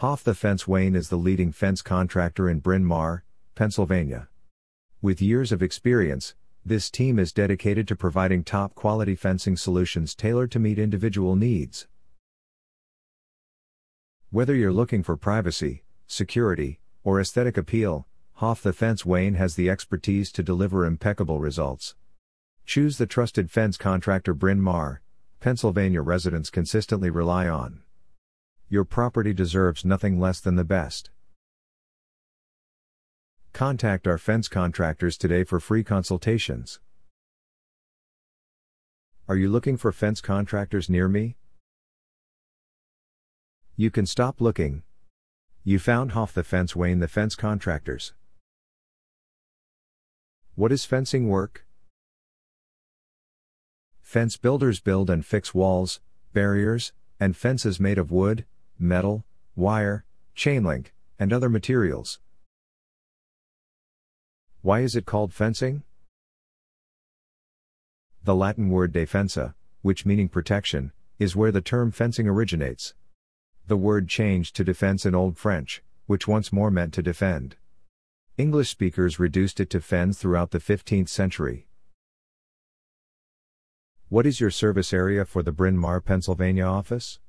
Hoff the Fence Wayne is the leading fence contractor in Bryn Mawr, Pennsylvania. With years of experience, this team is dedicated to providing top quality fencing solutions tailored to meet individual needs. Whether you're looking for privacy, security, or aesthetic appeal, Hoff the Fence Wayne has the expertise to deliver impeccable results. Choose the trusted fence contractor Bryn Mawr, Pennsylvania residents consistently rely on. Your property deserves nothing less than the best. Contact our fence contractors today for free consultations. Are you looking for fence contractors near me? You can stop looking. You found Hoff the Fence Wayne the Fence Contractors. What is fencing work? Fence builders build and fix walls, barriers, and fences made of wood, metal, wire, chain link, and other materials. Why is it called fencing? The Latin word defensa, which meaning protection, is where the term fencing originates. The word changed to defense in Old French, which once more meant to defend. English speakers reduced it to fens throughout the 15th century. What is your service area for the Bryn Mawr, Pennsylvania office?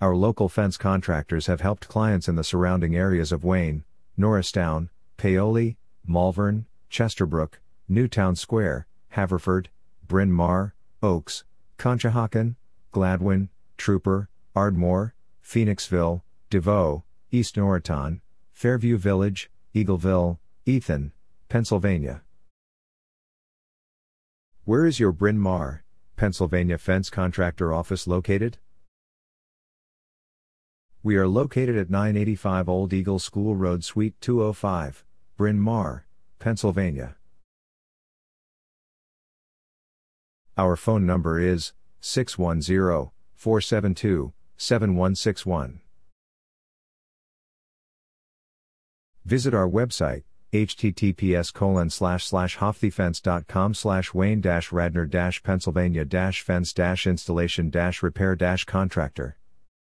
Our local fence contractors have helped clients in the surrounding areas of Wayne, Norristown, Paoli, Malvern, Chesterbrook, Newtown Square, Haverford, Bryn Mawr, Oaks, Conshohocken, Gladwyne, Trooper, Ardmore, Phoenixville, DeVoe, East Norriton, Fairview Village, Eagleville, Ethan, Pennsylvania. Where is your Bryn Mawr, Pennsylvania fence contractor office located? We are located at 985 Old Eagle School Road, Suite 205, Bryn Mawr, Pennsylvania. Our phone number is 610 472 7161. Visit our website https colon slash slash hoffthefence.com slash wayne radnor pennsylvania fence installation repair contractor